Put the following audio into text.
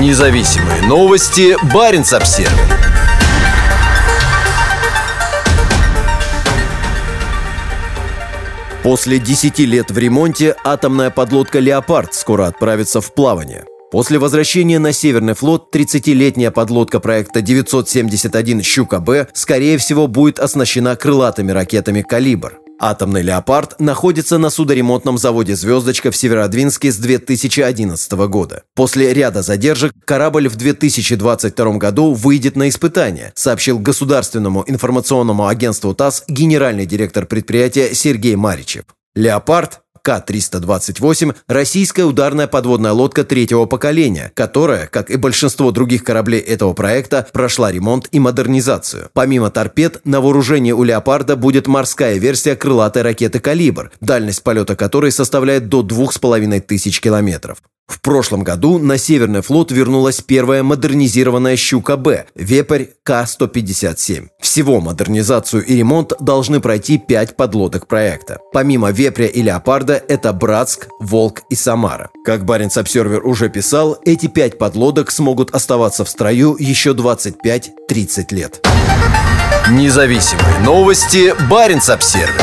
Независимые новости. Барин обсерва После 10 лет в ремонте атомная подлодка «Леопард» скоро отправится в плавание. После возвращения на Северный флот 30-летняя подлодка проекта 971 «Щука-Б» скорее всего будет оснащена крылатыми ракетами «Калибр». Атомный «Леопард» находится на судоремонтном заводе «Звездочка» в Северодвинске с 2011 года. После ряда задержек корабль в 2022 году выйдет на испытание, сообщил государственному информационному агентству ТАСС генеральный директор предприятия Сергей Маричев. «Леопард» К-328 – российская ударная подводная лодка третьего поколения, которая, как и большинство других кораблей этого проекта, прошла ремонт и модернизацию. Помимо торпед, на вооружении у «Леопарда» будет морская версия крылатой ракеты «Калибр», дальность полета которой составляет до 2500 километров. В прошлом году на Северный флот вернулась первая модернизированная «Щука-Б» – «Вепрь К-157». Всего модернизацию и ремонт должны пройти пять подлодок проекта. Помимо «Вепря» и «Леопарда» это «Братск», «Волк» и «Самара». Как Баренц Обсервер уже писал, эти пять подлодок смогут оставаться в строю еще 25-30 лет. Независимые новости. Баренц Обсервер.